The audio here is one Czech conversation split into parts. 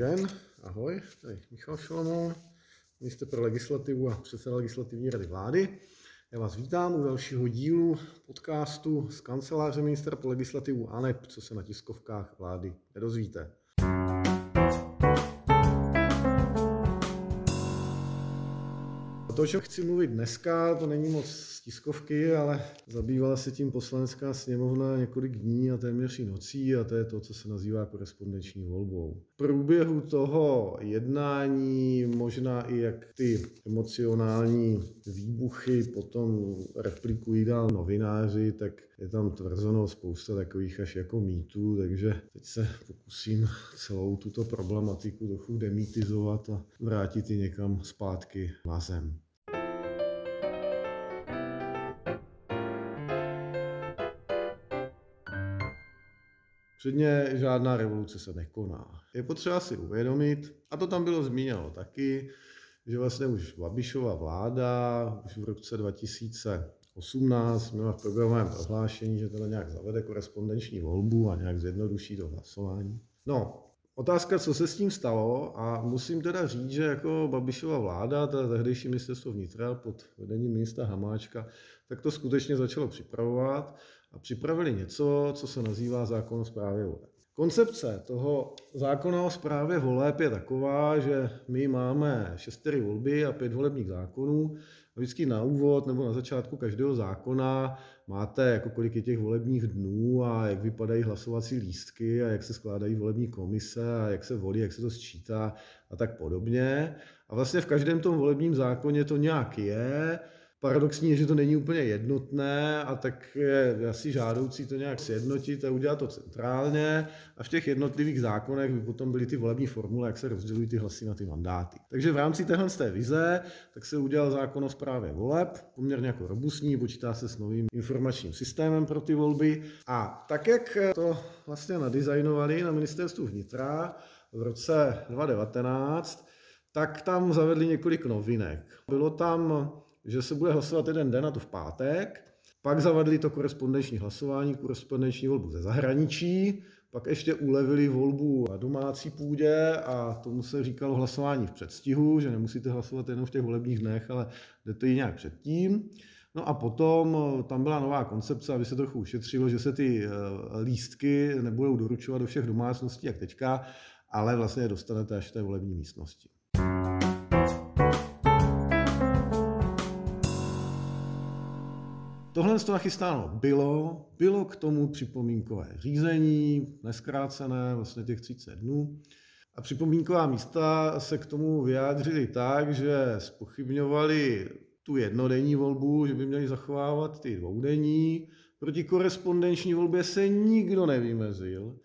den, ahoj, tady Michal Šolomoun, minister pro legislativu a předseda legislativní rady vlády. Já vás vítám u dalšího dílu podcastu z kanceláře ministra pro legislativu ANEP, co se na tiskovkách vlády nedozvíte. To, čem chci mluvit dneska, to není moc z tiskovky, ale zabývala se tím poslanecká sněmovna několik dní a téměř i nocí a to je to, co se nazývá korespondenční volbou. V průběhu toho jednání, možná i jak ty emocionální výbuchy potom replikují dál novináři, tak je tam tvrzeno spousta takových až jako mýtů, takže teď se pokusím celou tuto problematiku trochu demítizovat a vrátit ji někam zpátky na zem. Předně žádná revoluce se nekoná. Je potřeba si uvědomit, a to tam bylo zmíněno taky, že vlastně už Babišova vláda už v roce 2018 měla v programovém prohlášení, že to nějak zavede korespondenční volbu a nějak zjednoduší to hlasování. No, Otázka, co se s tím stalo a musím teda říct, že jako Babišova vláda, ta tehdejší ministerstvo vnitra pod vedením ministra Hamáčka, tak to skutečně začalo připravovat a připravili něco, co se nazývá zákon o správě voleb. Koncepce toho zákona o správě voleb je taková, že my máme šestery volby a pět volebních zákonů. A vždycky na úvod nebo na začátku každého zákona máte, jako kolik je těch volebních dnů a jak vypadají hlasovací lístky a jak se skládají volební komise a jak se volí, jak se to sčítá a tak podobně. A vlastně v každém tom volebním zákoně to nějak je Paradoxní je, že to není úplně jednotné a tak je asi žádoucí to nějak sjednotit a udělat to centrálně a v těch jednotlivých zákonech by potom byly ty volební formule, jak se rozdělují ty hlasy na ty mandáty. Takže v rámci téhle z té vize tak se udělal zákon o správě voleb, poměrně jako robustní, počítá se s novým informačním systémem pro ty volby a tak, jak to vlastně nadizajnovali na ministerstvu vnitra v roce 2019, tak tam zavedli několik novinek. Bylo tam že se bude hlasovat jeden den, a to v pátek. Pak zavadli to korespondenční hlasování, korespondenční volbu ze zahraničí, pak ještě ulevili volbu na domácí půdě a tomu se říkalo hlasování v předstihu, že nemusíte hlasovat jenom v těch volebních dnech, ale jde to i nějak předtím. No a potom eh, tam byla nová koncepce, aby se trochu ušetřilo, že se ty eh, lístky nebudou doručovat do všech domácností jak teďka, ale vlastně je dostanete až v té volební místnosti. Tohle z toho nachystáno bylo, bylo k tomu připomínkové řízení, neskrácené, vlastně těch 30 dnů. A připomínková místa se k tomu vyjádřili tak, že spochybňovali tu jednodenní volbu, že by měli zachovávat ty dvoudenní. Proti korespondenční volbě se nikdo nevymezil.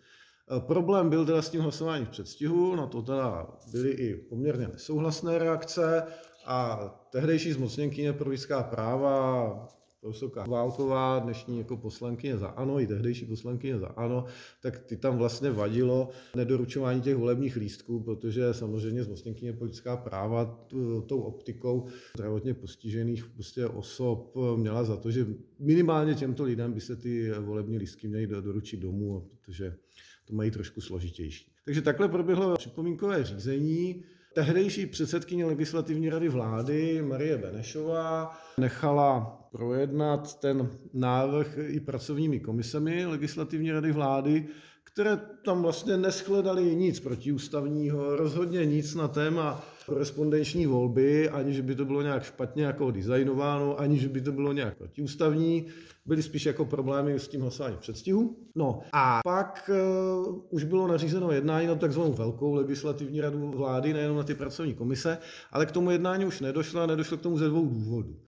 Problém byl teda s tím hlasováním v předstihu, na to teda byly i poměrně nesouhlasné reakce a tehdejší zmocněnkyně pro lidská práva profesorka Válková, dnešní jako poslankyně za ANO, i tehdejší poslankyně za ANO, tak ty tam vlastně vadilo nedoručování těch volebních lístků, protože samozřejmě zmocněnkyně politická práva tou optikou zdravotně postižených prostě osob měla za to, že minimálně těmto lidem by se ty volební lístky měly doručit domů, protože to mají trošku složitější. Takže takhle proběhlo připomínkové řízení. Tehdejší předsedkyně legislativní rady vlády Marie Benešová nechala projednat ten návrh i pracovními komisemi legislativní rady vlády, které tam vlastně neschledaly nic protiústavního, rozhodně nic na téma korespondenční volby, ani že by to bylo nějak špatně jako designováno, ani že by to bylo nějak protiústavní. Byly spíš jako problémy s tím hlasováním předstihu. No a pak uh, už bylo nařízeno jednání na takzvanou velkou legislativní radu vlády, nejenom na ty pracovní komise, ale k tomu jednání už nedošlo a nedošlo k tomu ze dvou důvodů.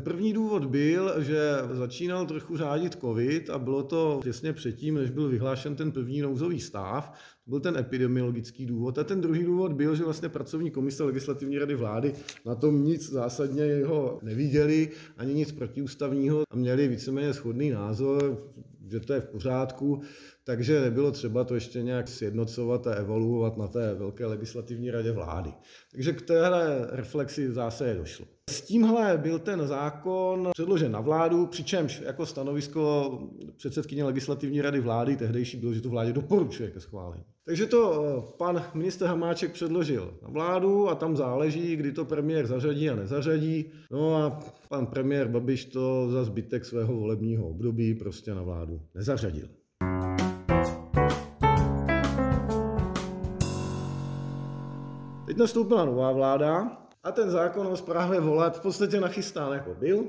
Ten první důvod byl, že začínal trochu řádit covid a bylo to těsně předtím, než byl vyhlášen ten první nouzový stav. To byl ten epidemiologický důvod. A ten druhý důvod byl, že vlastně pracovní komise legislativní rady vlády na tom nic zásadně jeho neviděli, ani nic protiústavního a měli víceméně shodný názor, že to je v pořádku. takže nebylo třeba to ještě nějak sjednocovat a evaluovat na té velké legislativní radě vlády. Takže k téhle reflexi zase je došlo. S tímhle byl ten zákon předložen na vládu, přičemž jako stanovisko předsedkyně legislativní rady vlády tehdejší bylo, že to vládě doporučuje ke schválení. Takže to eh, pan minister Hamáček předložil na vládu a tam záleží, kdy to premiér zařadí a nezařadí. No a pan premiér Babiš to za zbytek svého volebního období prostě na vládu nezařadil. Teď nastoupila nová vláda a ten zákon o zprávě voleb v podstatě nachystán jako byl.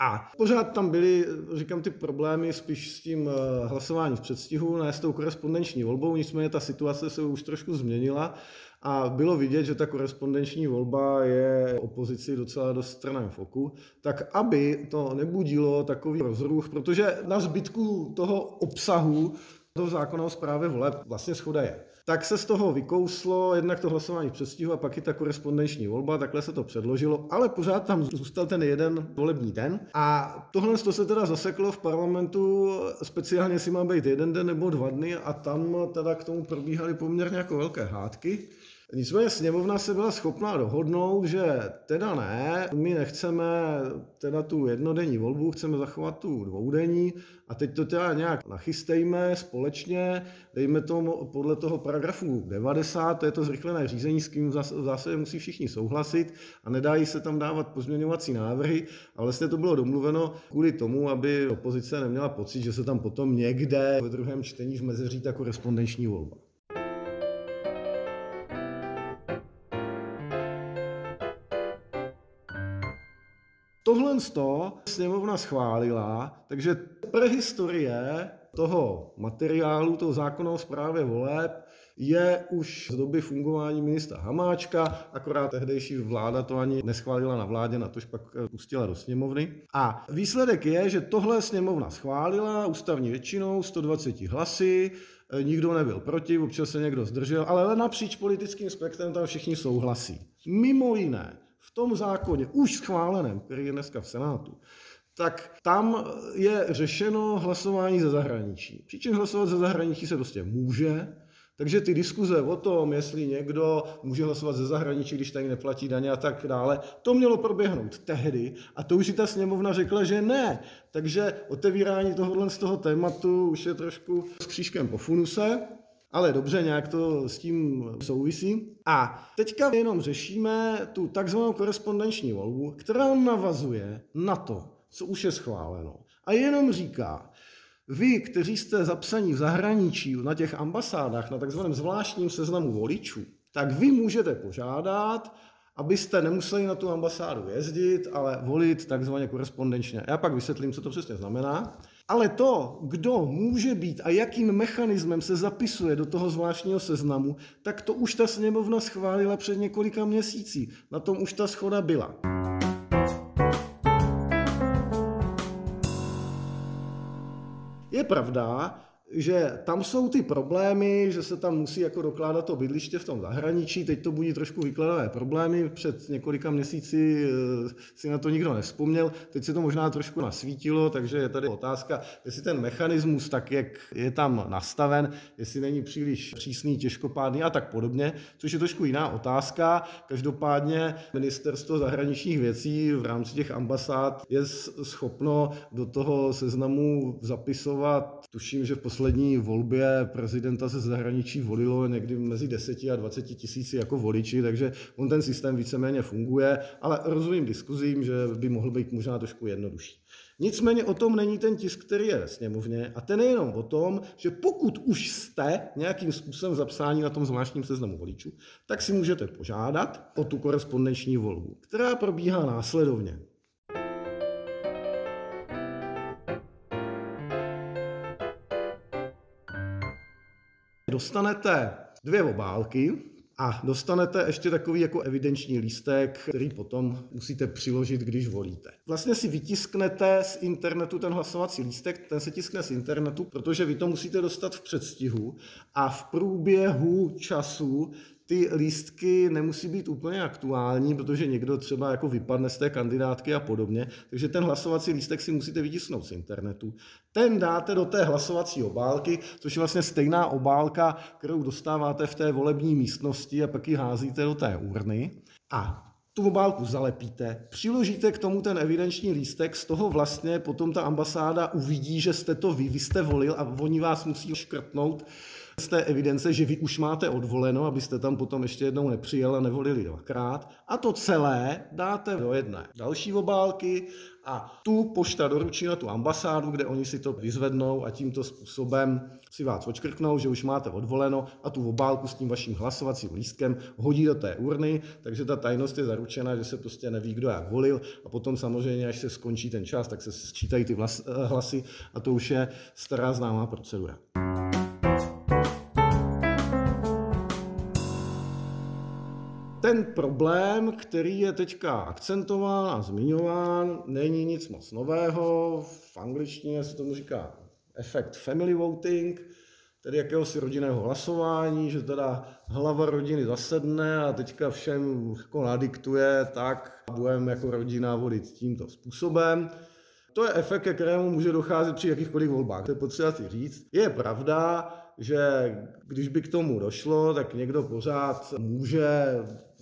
A pořád tam byly, říkám, ty problémy spíš s tím eh, hlasováním v předstihu, ne s tou korespondenční volbou, nicméně ta situace se už trošku změnila a bylo vidět, že ta korespondenční volba je opozici docela dost straném foku, tak aby to nebudilo takový rozruch, protože na zbytku toho obsahu toho zákona o zprávě voleb vlastně schoda je tak se z toho vykouslo jednak to hlasování v předstihu a pak i ta korespondenční volba, takhle se to předložilo, ale pořád tam zůstal ten jeden volební den a tohle to se teda zaseklo v parlamentu, speciálně si má být jeden den nebo dva dny a tam teda k tomu probíhaly poměrně jako velké hádky. Nicméně sněmovna se byla schopná dohodnout, že teda ne, my nechceme teda tu jednodenní volbu, chceme zachovat tu dvoudenní a teď to teda nějak nachystejme společně, dejme tomu podle toho paragrafu 90, to je to zrychlené řízení, s kým v zásadě musí všichni souhlasit a nedají se tam dávat pozměňovací návrhy, ale vlastně to bylo domluveno kvůli tomu, aby opozice neměla pocit, že se tam potom někde ve druhém čtení vmezeří ta korespondenční volba. Tohle z toho sněmovna schválila, takže prehistorie toho materiálu, toho zákona o zprávě voleb, je už z doby fungování ministra Hamáčka, akorát tehdejší vláda to ani neschválila na vládě, na tož pak eh, pustila do sněmovny. A výsledek je, že tohle sněmovna schválila ústavní většinou 120 hlasy, eh, nikdo nebyl proti, občas se někdo zdržel, ale napříč politickým spektrem tam všichni souhlasí. Mimo jiné, v tom zákoně už schváleném, který je dneska v Senátu, tak tam je řešeno hlasování ze zahraničí. Přičemž hlasovat ze zahraničí se prostě může, takže ty diskuze o tom, jestli někdo může hlasovat ze zahraničí, když tady neplatí daně a tak dále, to mělo proběhnout tehdy a to už si ta sněmovna řekla, že ne. Takže otevírání tohohle z toho tématu už je trošku s křížkem po funuse. Ale dobře, nějak to s tím souvisí. A teďka jenom řešíme tu takzvanou korespondenční volbu, která navazuje na to, co už je schváleno. A jenom říká, vy, kteří jste zapsaní v zahraničí na těch ambasádách na takzvaném zvláštním seznamu voličů, tak vy můžete požádat, abyste nemuseli na tu ambasádu jezdit, ale volit takzvaně korespondenčně. Já pak vysvětlím, co to přesně znamená. Ale to, kdo může být a jakým mechanismem se zapisuje do toho zvláštního seznamu, tak to už ta sněmovna schválila před několika měsící. Na tom už ta schoda byla. Je pravda, že tam jsou ty problémy, že se tam musí jako dokládat to bydliště v tom zahraničí, teď to budí trošku vykladavé problémy, před několika měsíci eh, si na to nikdo nespomněl, teď se to možná trošku nasvítilo, takže je tady otázka, jestli ten mechanismus, tak jak je tam nastaven, jestli není příliš přísný, těžkopádný a tak podobně, což je trošku jiná otázka. Každopádně ministerstvo zahraničních věcí v rámci těch ambasád je schopno do toho seznamu zapisovat, tuším, že v poslední volbě prezidenta ze zahraničí volilo někdy mezi 10 a 20 tisíci jako voliči, takže on ten systém víceméně funguje, ale rozumím diskuzím, že by mohl být možná trošku jednodušší. Nicméně o tom není ten tisk, který je ve sněmovně a ten je jenom o tom, že pokud už jste nějakým způsobem zapsání na tom zvláštním seznamu voličů, tak si můžete požádat o tu korespondenční volbu, která probíhá následovně. Dostanete dvě obálky a dostanete ještě takový jako evidenční lístek, který potom musíte přiložit, když volíte. Vlastně si vytisknete z internetu ten hlasovací lístek, ten se tiskne z internetu, protože vy to musíte dostat v předstihu a v průběhu času ty lístky nemusí být úplně aktuální, protože někdo třeba jako vypadne z té kandidátky a podobně, takže ten hlasovací lístek si musíte vytisknout z internetu. Ten dáte do té hlasovací obálky, což je vlastně stejná obálka, kterou dostáváte v té volební místnosti a pak ji házíte do té urny. A tu obálku zalepíte, přiložíte k tomu ten evidenční lístek, z toho vlastně potom ta ambasáda uvidí, že jste to vy, vy jste volil a oni vás musí škrtnout z té evidence, že vy už máte odvoleno, abyste tam potom ještě jednou nepřijel a nevolili dvakrát. A to celé dáte do jedné další obálky a tu pošta doručí na tu ambasádu, kde oni si to vyzvednou a tímto způsobem si vás odškrknou, že už máte odvoleno a tu obálku s tím vaším hlasovacím lístkem hodí do té urny, takže ta tajnost je zaručena, že se prostě neví, kdo jak volil a potom samozřejmě, až se skončí ten čas, tak se sčítají ty hlasy a to už je stará známá procedura. Ten problém, který je teďka akcentován a zmiňován, není nic moc nového. V angličtině se tomu říká efekt family voting, tedy jakéhosi rodinného hlasování, že teda hlava rodiny zasedne a teďka všem jako nadiktuje, tak budeme jako rodina volit tímto způsobem. To je efekt, ke kterému může docházet při jakýchkoliv volbách. To je potřeba si říct. Je pravda, že když by k tomu došlo, tak někdo pořád může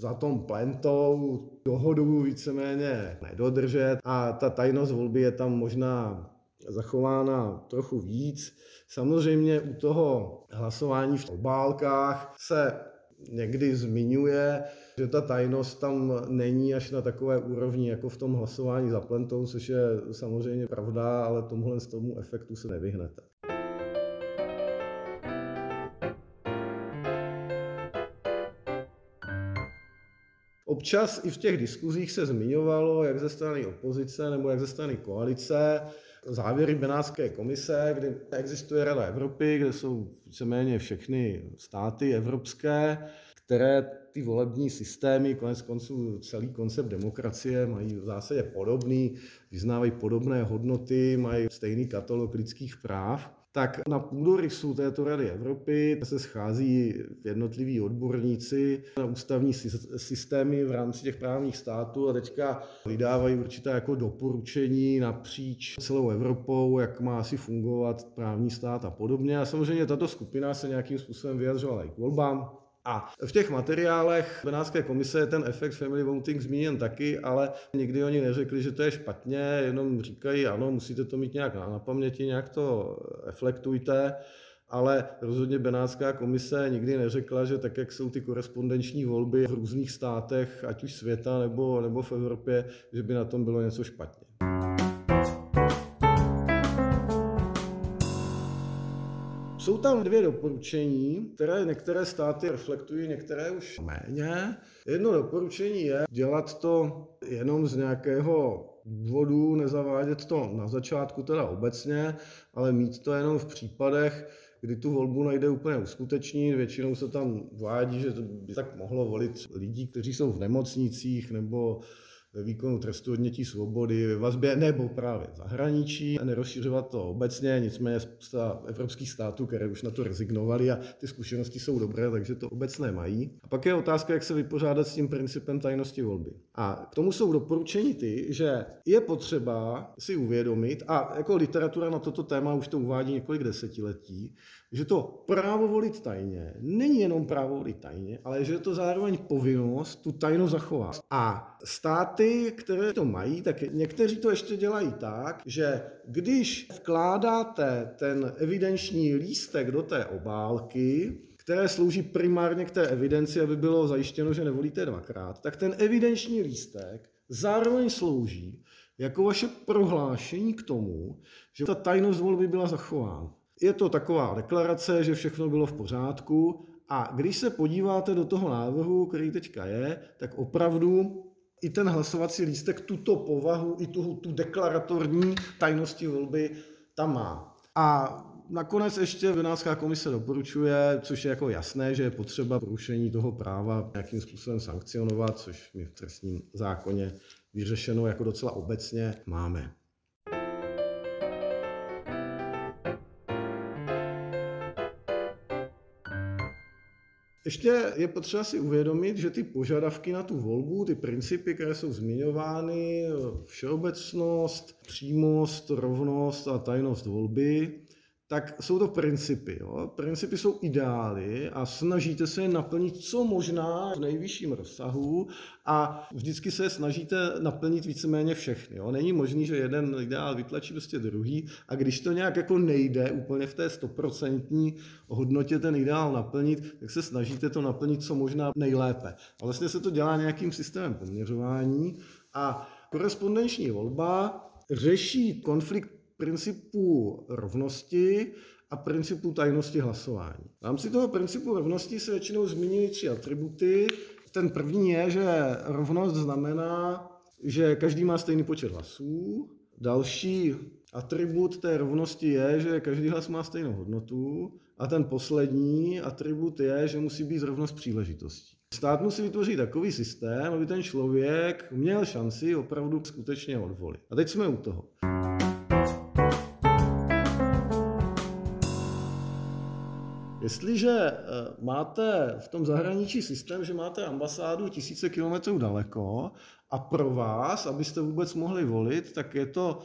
za tom plentou dohodu víceméně nedodržet a ta tajnost volby je tam možná zachována trochu víc. Samozřejmě u toho hlasování v obálkách se někdy zmiňuje, že ta tajnost tam není až na takové úrovni jako v tom hlasování za plentou, což je samozřejmě pravda, ale tomuhle z tomu efektu se nevyhnete. Občas i v těch diskuzích se zmiňovalo, jak ze strany opozice nebo jak ze strany koalice, závěry Benátské komise, kde existuje Rada Evropy, kde jsou víceméně všechny státy evropské, které ty volební systémy, konec konců celý koncept demokracie mají v zásadě podobný, vyznávají podobné hodnoty, mají stejný katalog lidských práv tak na půdorysu této Rady Evropy se schází jednotliví odborníci na ústavní systémy v rámci těch právních států a teďka vydávají určité jako doporučení napříč celou Evropou, jak má asi fungovat právní stát a podobně. A samozřejmě tato skupina se nějakým způsobem vyjadřovala i k volbám, a v těch materiálech Benátské komise je ten efekt family voting zmíněn taky, ale nikdy oni neřekli, že to je špatně, jenom říkají, ano, musíte to mít nějak na paměti, nějak to reflektujte, ale rozhodně Benátská komise nikdy neřekla, že tak, jak jsou ty korespondenční volby v různých státech, ať už světa nebo, nebo v Evropě, že by na tom bylo něco špatně. Jsou tam dvě doporučení, které některé státy reflektují, některé už méně. Jedno doporučení je dělat to jenom z nějakého důvodu, nezavádět to na začátku teda obecně, ale mít to jenom v případech, kdy tu volbu najde úplně uskutečnit. Většinou se tam vádí, že by tak mohlo volit lidí, kteří jsou v nemocnicích nebo ve výkonu trestu odnětí svobody ve vazbě nebo právě v zahraničí. Nerozšiřovat to obecně, nicméně spousta evropských států, které už na to rezignovali a ty zkušenosti jsou dobré, takže to obecné mají. A pak je otázka, jak se vypořádat s tím principem tajnosti volby. A k tomu jsou doporučení ty, že je potřeba si uvědomit, a jako literatura na toto téma už to uvádí několik desetiletí, že to právo volit tajně není jenom právo volit tajně, ale že je to zároveň povinnost tu tajnost zachovat. A státy, které to mají, tak někteří to ještě dělají tak, že když vkládáte ten evidenční lístek do té obálky, které slouží primárně k té evidenci, aby bylo zajištěno, že nevolíte dvakrát, tak ten evidenční lístek zároveň slouží jako vaše prohlášení k tomu, že ta tajnost volby byla zachována. Je to taková deklarace, že všechno bylo v pořádku a když se podíváte do toho návrhu, který teďka je, tak opravdu i ten hlasovací lístek tuto povahu, i tu, tu deklaratorní tajnosti volby tam má. A nakonec ještě Benátská komise doporučuje, což je jako jasné, že je potřeba porušení toho práva nějakým způsobem sankcionovat, což my v trestním zákoně vyřešeno jako docela obecně máme. Ještě je potřeba si uvědomit, že ty požadavky na tu volbu, ty principy, které jsou zmiňovány, všeobecnost, přímost, rovnost a tajnost volby, tak jsou to principy. Jo? Principy jsou ideály a snažíte se je naplnit co možná v nejvyšším rozsahu a vždycky se snažíte naplnit víceméně všechny. Jo? Není možný, že jeden ideál vytlačí prostě druhý a když to nějak jako nejde úplně v té stoprocentní hodnotě ten ideál naplnit, tak se snažíte to naplnit co možná nejlépe. A vlastně se to dělá nějakým systémem poměřování a korespondenční volba řeší konflikt principu rovnosti a principu tajnosti hlasování. V rámci toho principu rovnosti se většinou zmíní tři atributy. Ten první je, že rovnost znamená, že každý má stejný počet hlasů. Další atribut té rovnosti je, že každý hlas má stejnou hodnotu. A ten poslední atribut je, že musí být rovnost příležitostí. Stát musí vytvořit takový systém, aby ten člověk měl šanci opravdu skutečně odvolit. A teď jsme u toho. Jestliže eh, máte v tom zahraničí systém, že máte ambasádu tisíce kilometrů daleko a pro vás, abyste vůbec mohli volit, tak je to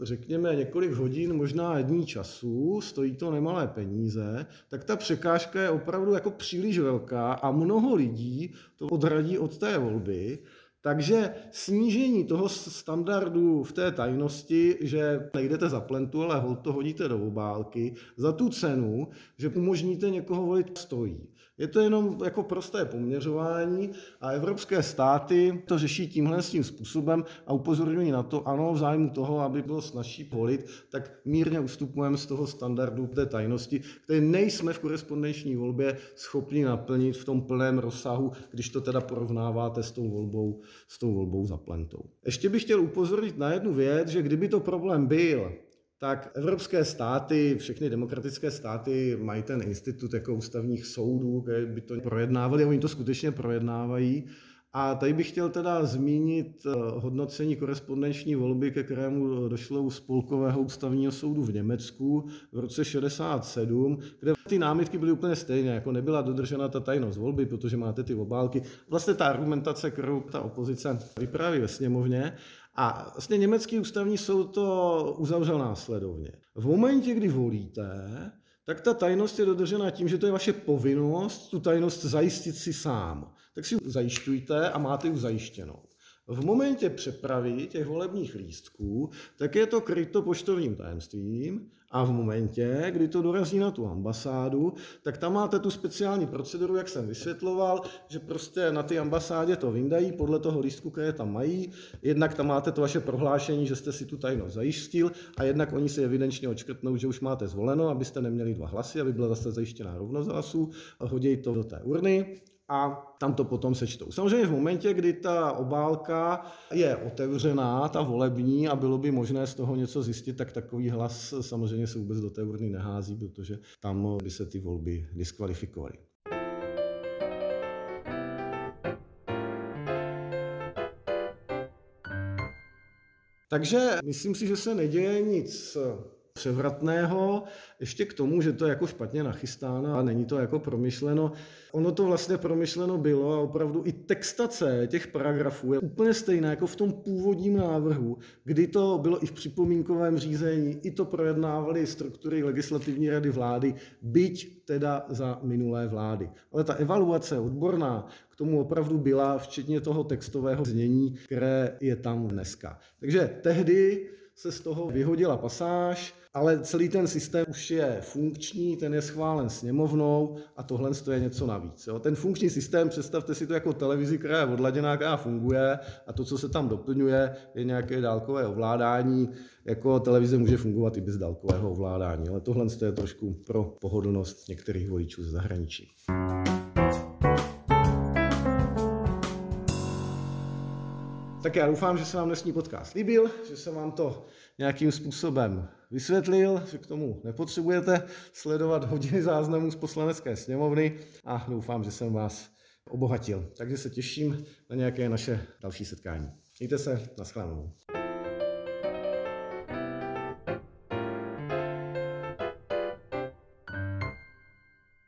řekněme několik hodin, možná dní času, stojí to nemalé peníze, tak ta překážka je opravdu jako příliš velká a mnoho lidí to odradí od té volby takže snížení toho standardu v té tajnosti, že nejdete za plentu, ale hol to hodíte do obálky, za tu cenu, že umožníte někoho volit, stojí. Je to jenom jako prosté poměřování a evropské státy to řeší tímhle s tím způsobem a upozorňují na to, ano, v zájmu toho, aby bylo snažší volit, tak mírně ustupujeme z toho standardu té tajnosti, který nejsme v korespondenční volbě schopni naplnit v tom plném rozsahu, když to teda porovnáváte s tou volbou, s tou volbou za plentou. Ještě bych chtěl upozornit na jednu věc, že kdyby to problém byl, tak evropské státy, všechny demokratické státy mají ten institut jako ústavních soudů, které by to projednávali oni to skutečně projednávají. A tady bych chtěl teda zmínit eh, hodnocení korespondenční volby, ke kterému došlo u Spolkového ústavního soudu v Německu v roce 67, kde ty námitky byly úplně stejné, jako nebyla dodržena ta tajnost volby, protože máte ty obálky. Vlastně ta argumentace, kterou ta opozice vypráví ve sněmovně. A vlastně německý ústavní soud to uzavřel následovně. V momentě, kdy volíte, tak ta tajnost je dodržena tím, že to je vaše povinnost tu tajnost zajistit si sám. Tak si ji zajišťujte a máte ji zajištěnou. V momentě přepravy těch volebních lístků, tak je to kryto poštovním tajemstvím a v momentě, kdy to dorazí na tu ambasádu, tak tam máte tu speciální proceduru, jak jsem vysvětloval, že prostě na ty ambasádě to vyndají podle toho lístku, které tam mají. Jednak tam máte to vaše prohlášení, že jste si tu tajnost zajistil a jednak oni si evidenčně očkrtnou, že už máte zvoleno, abyste neměli dva hlasy, aby byla zase zajištěná rovnost hlasů, hodí to do té urny a tam to potom sečtou. Samozřejmě v momentě, kdy ta obálka je otevřená, ta volební, a bylo by možné z toho něco zjistit, tak takový hlas samozřejmě se vůbec do té urny nehází, protože tam by se ty volby diskvalifikovaly. Takže myslím si, že se neděje nic převratného, ještě k tomu, že to je jako špatně nachystáno a není to jako promyšleno. Ono to vlastně promyšleno bylo a opravdu i textace těch paragrafů je úplně stejná jako v tom původním návrhu, kdy to bylo i v připomínkovém řízení, i to projednávali struktury legislativní rady vlády, byť teda za minulé vlády. Ale ta evaluace odborná k tomu opravdu byla, včetně toho textového znění, které je tam dneska. Takže tehdy se z toho vyhodila pasáž, ale celý ten systém už je funkční, ten je schválen sněmovnou a tohle je něco navíc. Jo. Ten funkční systém, představte si to jako televizi, která je odladěná, která funguje a to, co se tam doplňuje, je nějaké dálkové ovládání. Jako televize může fungovat i bez dálkového ovládání, ale tohle je trošku pro pohodlnost některých voličů ze zahraničí. Tak já doufám, že se vám dnešní podcast líbil, že se vám to nějakým způsobem vysvětlil, že k tomu nepotřebujete sledovat hodiny záznamů z poslanecké sněmovny a doufám, že jsem vás obohatil. Takže se těším na nějaké naše další setkání. Mějte se, nashledanou.